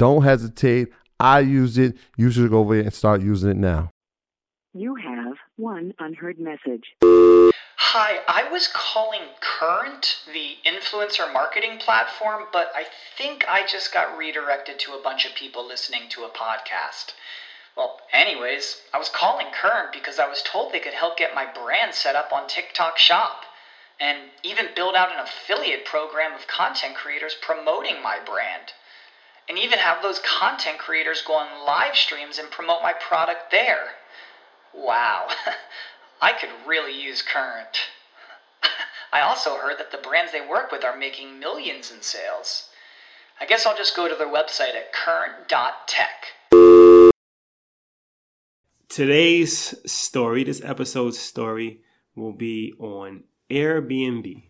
don't hesitate. I use it. You should go over there and start using it now. You have one unheard message. Hi, I was calling Current, the influencer marketing platform, but I think I just got redirected to a bunch of people listening to a podcast. Well, anyways, I was calling Current because I was told they could help get my brand set up on TikTok Shop and even build out an affiliate program of content creators promoting my brand. And even have those content creators go on live streams and promote my product there. Wow, I could really use Current. I also heard that the brands they work with are making millions in sales. I guess I'll just go to their website at current.tech. Today's story, this episode's story, will be on Airbnb.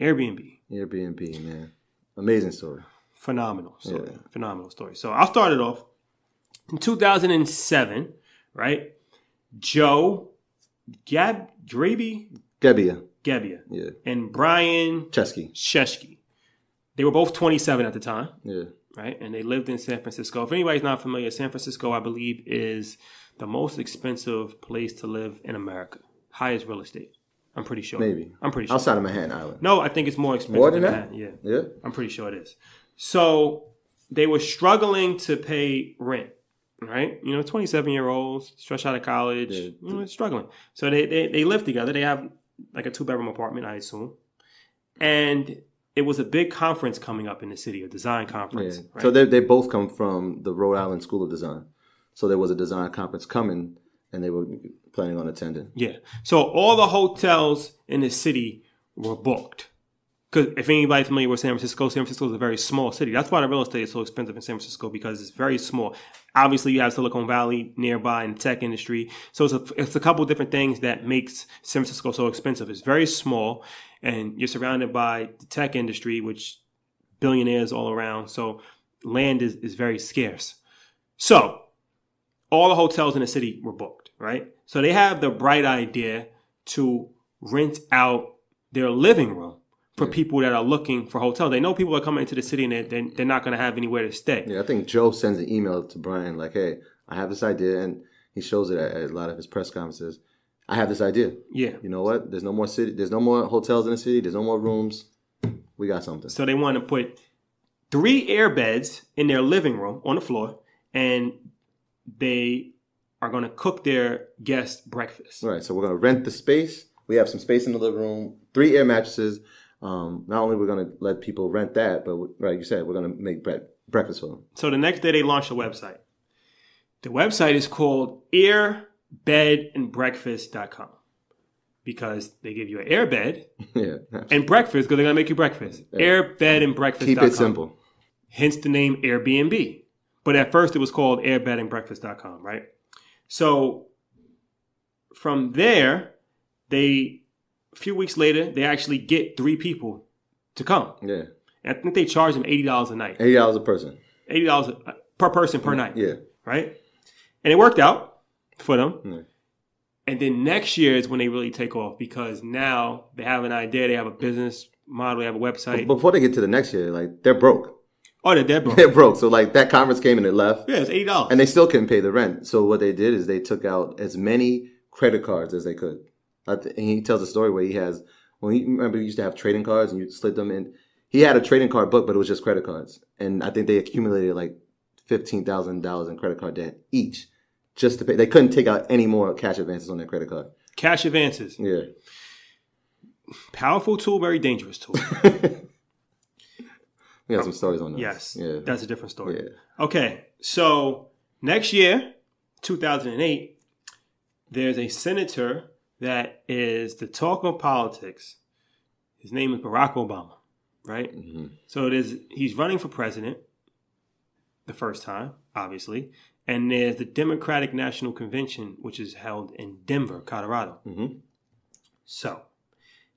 Airbnb. Airbnb, man. Amazing story. Phenomenal story. Yeah. Phenomenal story. So I'll start it off. In 2007, right? Joe Gab Draby Gebbia. Gebbia Yeah. and Brian Chesky. Sheshky. They were both 27 at the time, Yeah. right? And they lived in San Francisco. If anybody's not familiar, San Francisco, I believe, is the most expensive place to live in America. Highest real estate. I'm pretty sure. Maybe. I'm pretty sure. Outside of Manhattan Island. No, I think it's more expensive More than that? Manhattan, Yeah. Yeah. I'm pretty sure it is. So they were struggling to pay rent, right? You know, 27 year olds, fresh out of college, Yeah. you know, struggling. So they, they, they live together. They have like a two bedroom apartment, I assume. And it was a big conference coming up in the city, a design Yeah. conference. right? So they they both come from the Rhode Island School of Design. So there was a design conference coming, and they were planning on attending. Yeah. So all the hotels in the city were booked. Because if anybody's familiar with San Francisco, San Francisco is a very small city. That's why the real estate is so expensive in San Francisco because it's very small. Obviously, you have Silicon Valley nearby and tech industry. So it's a, it's a couple different things that makes San Francisco so expensive. It's very small, and you're surrounded by the tech industry, which billionaires all around. So land is, is very scarce. So all the hotels in the city were booked, right? So they have the bright idea to rent out their living room for people that are looking for hotels. They know people are coming into the city and they're, they're, they're not going to have anywhere to stay. Yeah, I think Joe sends an email to Brian like, "Hey, I have this idea," and he shows it at, at a lot of his press conferences. I have this idea. Yeah. You know what? There's no more city. There's no more hotels in the city. There's no more rooms. We got something. So they want to put three air beds in their living room on the floor and they are going to cook their guests breakfast. All right. So we're gonna rent the space. We have some space in the living room. Three air mattresses. Um, not only we're gonna let people rent that, but right, you said we're gonna make bre- breakfast for them. So the next day they launched a website. The website is called airbedandbreakfast.com because they give you an air bed yeah. and breakfast because they're going to make you breakfast. Airbedandbreakfast.com. Keep it simple. Hence the name Airbnb. But at first it was called airbedandbreakfast.com, right? So from there, they a few weeks later they actually get three people to come. Yeah. And I think they charge them eighty dollars a night, Eighty dollars a person. eighty dollars per person per night. Yeah. right? And it worked out for them. Yeah. And then next year is when they really take off because now they have an idea, they have a business model, they have a website. Before they get to the next year, like they're broke. oh, they're dead broke. They're broke. So like that conference came and it left. yeah, it's eighty dollars. and they still couldn't pay the rent. So what they did is they took out as many credit cards as they could. I th- and he tells a story where he has when he remember he used to have trading cards and you slid them in. He had a trading card book, but it was just credit cards, and I think they accumulated like fifteen thousand dollars in credit card debt each just to pay. They couldn't take out any more cash advances on their credit card. Cash advances. Yeah, Powerful tool, very dangerous tool. we got some stories on that. yes. yeah, That's a different story. yeah. Okay. So next year, 2008, there's a senator that is the talk of politics. His name is Barack Obama, right? hmm So it is he's running for president the first time, obviously. And there's the Democratic National Convention, which is held in Denver, Colorado. hmm So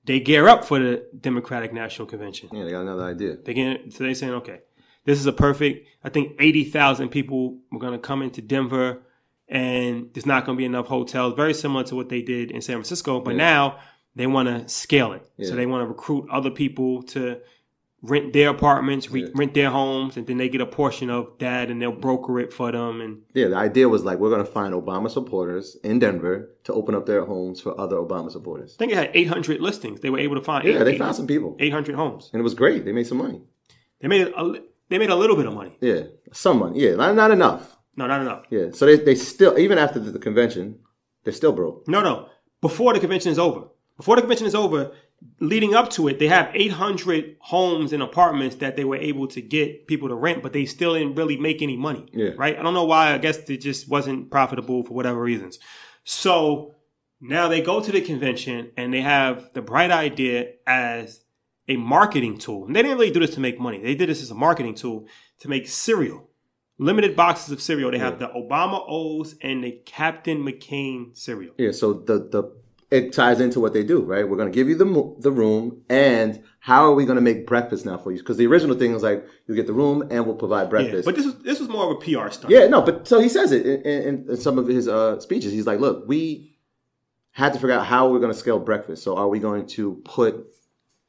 they gear up for the Democratic National Convention. Yeah, they got another idea. They get, so they saying, okay, this is a perfect. I think eighty thousand people were going to come into Denver, and there's not going to be enough hotels. Very similar to what they did in San Francisco, but Yeah. now they want to scale it. So they want to recruit other people to rent their apartments, re- Yeah. rent their homes, and then they get a portion of that, and they'll broker it for them. And Yeah, the idea was like we're going to find Obama supporters in Denver to open up their homes for other Obama supporters. I think it had eight hundred listings. They were able to find. Yeah, they found some people, eight hundred homes. and it was great. They made some money. They made a, they made a little bit of money. Yeah, some money. Yeah, not, not enough. No, not enough. Yeah, so they they still even after the, convention, they're still broke. No, no. Before the convention is over. Before the convention is over, leading up to it, they have 800 homes and apartments that they were able to get people to rent, but they still didn't really make any money. Yeah. Right? I don't know why. I guess it just wasn't profitable for whatever reasons. So now they go to the convention and they have the bright idea as a marketing tool. And they didn't really do this to make money. They did this as a marketing tool to make cereal. Limited boxes of cereal. They have the Obama O's and the Captain McCain cereal. Yeah, so the the it ties into what they do, right? We're going to give you the the room, and how are we going to make breakfast now for you? Because the original thing was like you get the room, and we'll provide Yeah, breakfast. but this was this was more of a PR stunt. Yeah, no, but so he says it in, in, some of his uh, speeches. He's like, "Look, we had to figure out how we're going to scale breakfast. So, are we going to put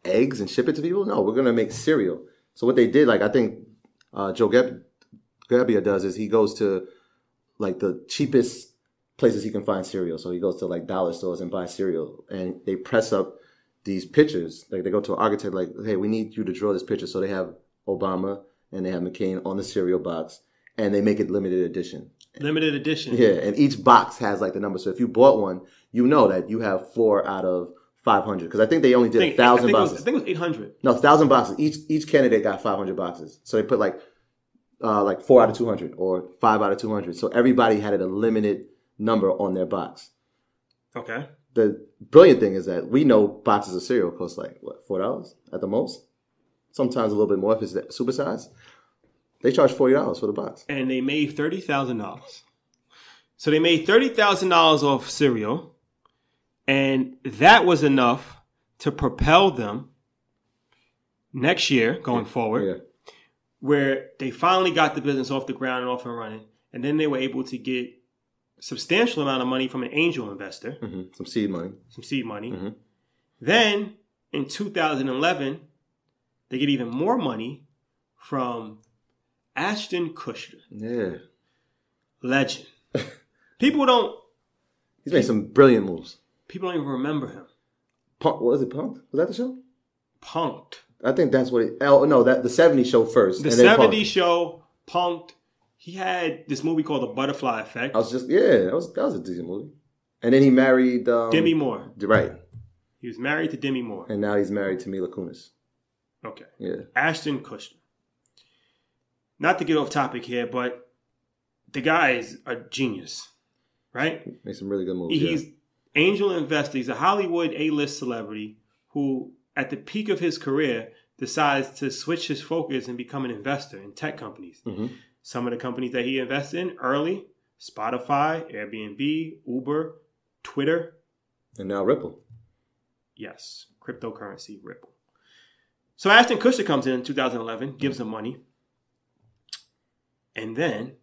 eggs and ship it to people? No, we're going to make cereal. So, what they did, like I think uh, Joe Gab- Gabbia does, is he goes to like the cheapest places he can find cereal. So he goes to like dollar stores and buys cereal, and they press up these pictures. Like they go to an architect, like, "Hey, we need you to draw this picture." So they have Obama and they have McCain on the cereal box, and they make it limited edition. Limited edition. Yeah, and each box has like the number. So if you bought one, you know that you have four out of five hundred. Because I think they only did a thousand it was- boxes. I think it was 800. no, thousand boxes. Each each candidate got five hundred boxes. So they put like uh, like four out of two hundred or five out of two hundred. So everybody had a limited number on their box. Okay. The brilliant thing is that we know boxes of cereal cost like what four dollars at the most. Sometimes a little bit more if it's supersized. They charge forty dollars for the box. And they made $30,000. So they made $30,000 off cereal. And that was enough to propel them next year going forward, Yeah, where they finally got the business off the ground and off and running. And then they were able to get substantial amount of money from an angel investor, hmm some seed money. some seed money. Mhm. Then in 2011, they get even more money from Ashton Kutcher, Yeah, legend. people don't he's made some brilliant moves. people don't even remember him. Punk, what was it? Punk? Was that the show? Punked. I think that's what. It, oh no, that the '70s show first. The and then 70s show, Punked. He had this movie called The Butterfly Effect. I was just yeah, that was that was a decent movie. And then he married um, Demi Moore. Right, He was married to Demi Moore. and now he's married to Mila Kunis. Okay. Yeah, Ashton Kutcher. Not to get off topic here, but the guy is a genius, right? made some really good moves. He's yeah. angel investor. He's a Hollywood A-list celebrity who, at the peak of his career, decides to switch his focus and become an investor in tech companies. Mhm. Some of the companies that he invested in early: Spotify, Airbnb, Uber, Twitter, And now Ripple. yes, cryptocurrency Ripple. So Ashton Kutcher comes in in 2011, gives them money, and then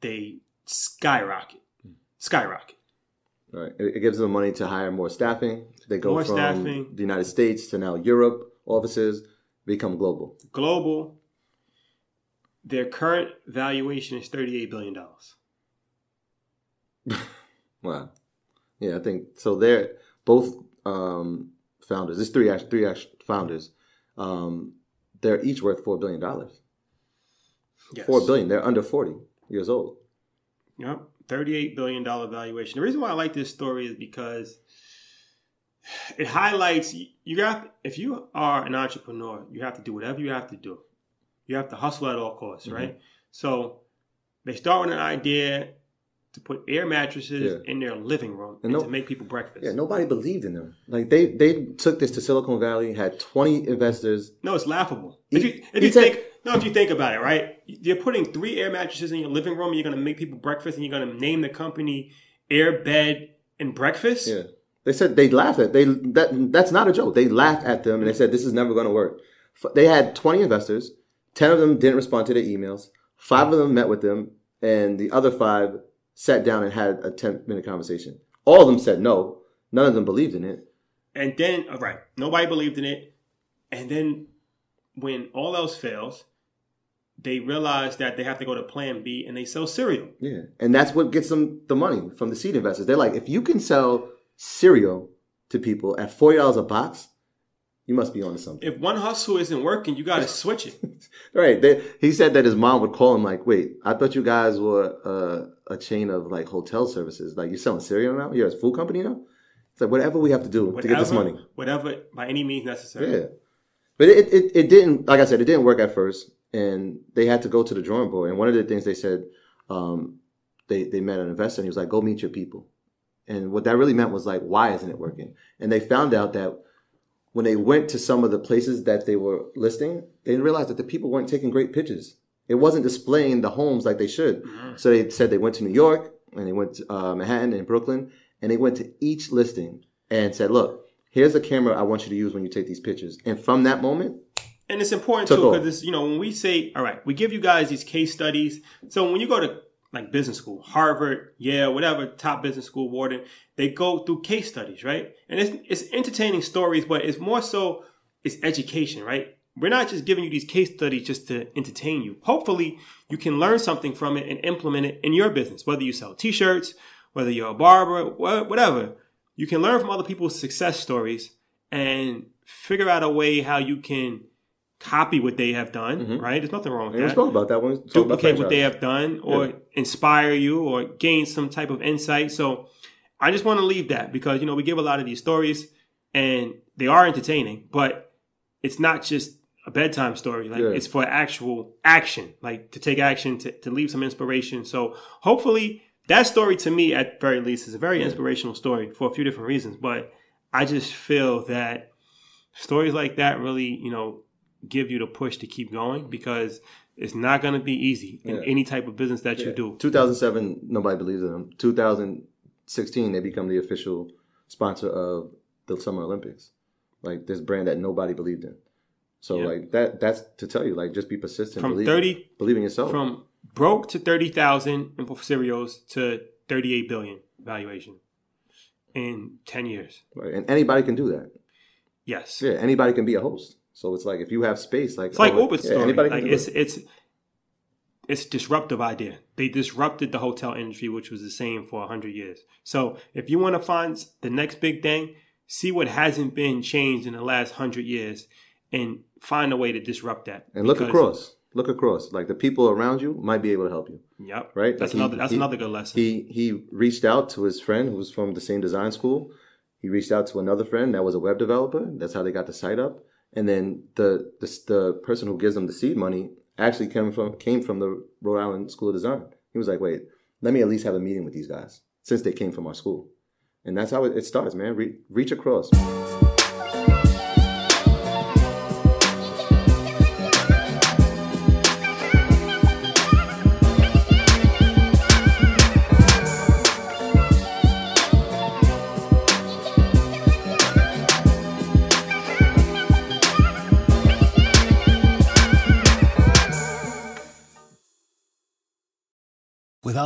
they skyrocket, skyrocket. Right. It, it gives them money to hire more staffing. They go More from staffing. the United States to now Europe offices, become global. Global. Their current valuation is $38 billion. Wow. Yeah, I think so. They're both um, founders. There's three act- three founders. Um, they're each worth four billion dollars. Yes. Four billion. They're under forty years old. Yep, thirty-eight billion dollar valuation. The reason why I like this story is because it highlights you- got if you are an entrepreneur, you have to do whatever you have to do. You have to hustle at all costs, Mm-hmm. right? So they start with an idea to put air mattresses Yeah. in their living room And and, no- to make people breakfast. Yeah, nobody believed in them. Like they they took this to Silicon Valley, had twenty investors. No, it's laughable. If you, if you think no, if you think about it, right? You're putting three air mattresses in your living room, you're going to make people breakfast, and you're going to name the company Air Bed and Breakfast. Yeah, they said they laughed at they that that's not a joke. They laughed at them and they said this is never going to work. They had twenty investors. Ten of them didn't respond to their emails. Five of them met with them, and the other five sat down and had a ten minute conversation. All of them said no. None of them believed in it. And then, all right, nobody believed in it. And then, when all else fails, they realize that they have to go to Plan B, and they sell cereal. Yeah, and that's what gets them the money from the seed investors. They're like, if you can sell cereal to people at forty dollars a box, you must be onto something. If one hustle isn't working, you got to switch it. Right. They, he said that his mom would call him like, "Wait, I thought you guys were uh, a chain of like hotel services. Like you're selling cereal now. You're a food company now. It's like whatever we have to do to get this money. whatever by any means necessary. Yeah. But it, it it didn't. Like I said, it didn't work at first, and they had to go to the drawing board. And one of the things they said, um, they they met an investor, and he was like, "Go meet your people." And what that really meant was like, why isn't it working? And they found out that when they went to some of the places that they were listing, they realized that the people weren't taking great pictures. It wasn't displaying the homes like they should. So they said they went to New York and they went to uh, Manhattan and Brooklyn, and they went to each listing and said, "Look, here's a camera I want you to use when you take these pictures." And from that moment, And it's important Took too because you know when we say, all right, we give you guys these case studies. So when you go to like business school, Harvard, Yale, whatever top business school, Wharton they go through case studies, right? And it's it's entertaining stories, but it's more so it's education, right? We're not just giving you these case studies just to entertain you. Hopefully, you can learn something from it and implement it in your business, whether you sell T-shirts, whether you're a barber, whatever. You can learn from other people's success stories and figure out a way how you can copy what they have done, mm-hmm. right? There's nothing wrong with and we that. spoke about that we about Duplicate what they have done or Yeah. inspire you or gain some type of insight. So I just want to leave that because, you know, we give a lot of these stories and they are entertaining, but it's not just a bedtime story. Like Yeah. it's for actual action, like to take action, to, to leave some inspiration. So hopefully that story to me at very least is a very inspirational story for a few different reasons. But I just feel that stories like that really, you know, give you the push to keep going because it's not going to be easy in Yeah. any type of business that you do. 2007, nobody believes in them. 2016, they become the official sponsor of the Summer Olympics. Like this brand that nobody believed in. So Yeah. like that that's to tell you like just be persistent. From believe, 30 believe in yourself. From broke to 30,000 in cereals to 38 billion valuation in 10 years. right? And anybody can do that. Yes. Yeah, anybody can be a host. So it's like if you have space, like It's like oh, Uber's yeah, story. Like it's it. it's it's disruptive idea. They disrupted the hotel industry, which was the same for hundred years. So if you want to find the next big thing, see what hasn't been changed in the last hundred years, and find a way to disrupt that. and look across. Look across. Like the people around you might be able to help you. Yep. Right? That's Like he- another. That's he- another good lesson. He he reached out to his friend who was from the same design school. He reached out to another friend that was a web developer. That's how they got the site up. And then the the, the person who gives them the seed money actually came from came from the Rhode Island School of Design. He was like, "Wait, let me at least have a meeting with these guys since they came from our school." And that's how it, it starts, man. Re- reach across.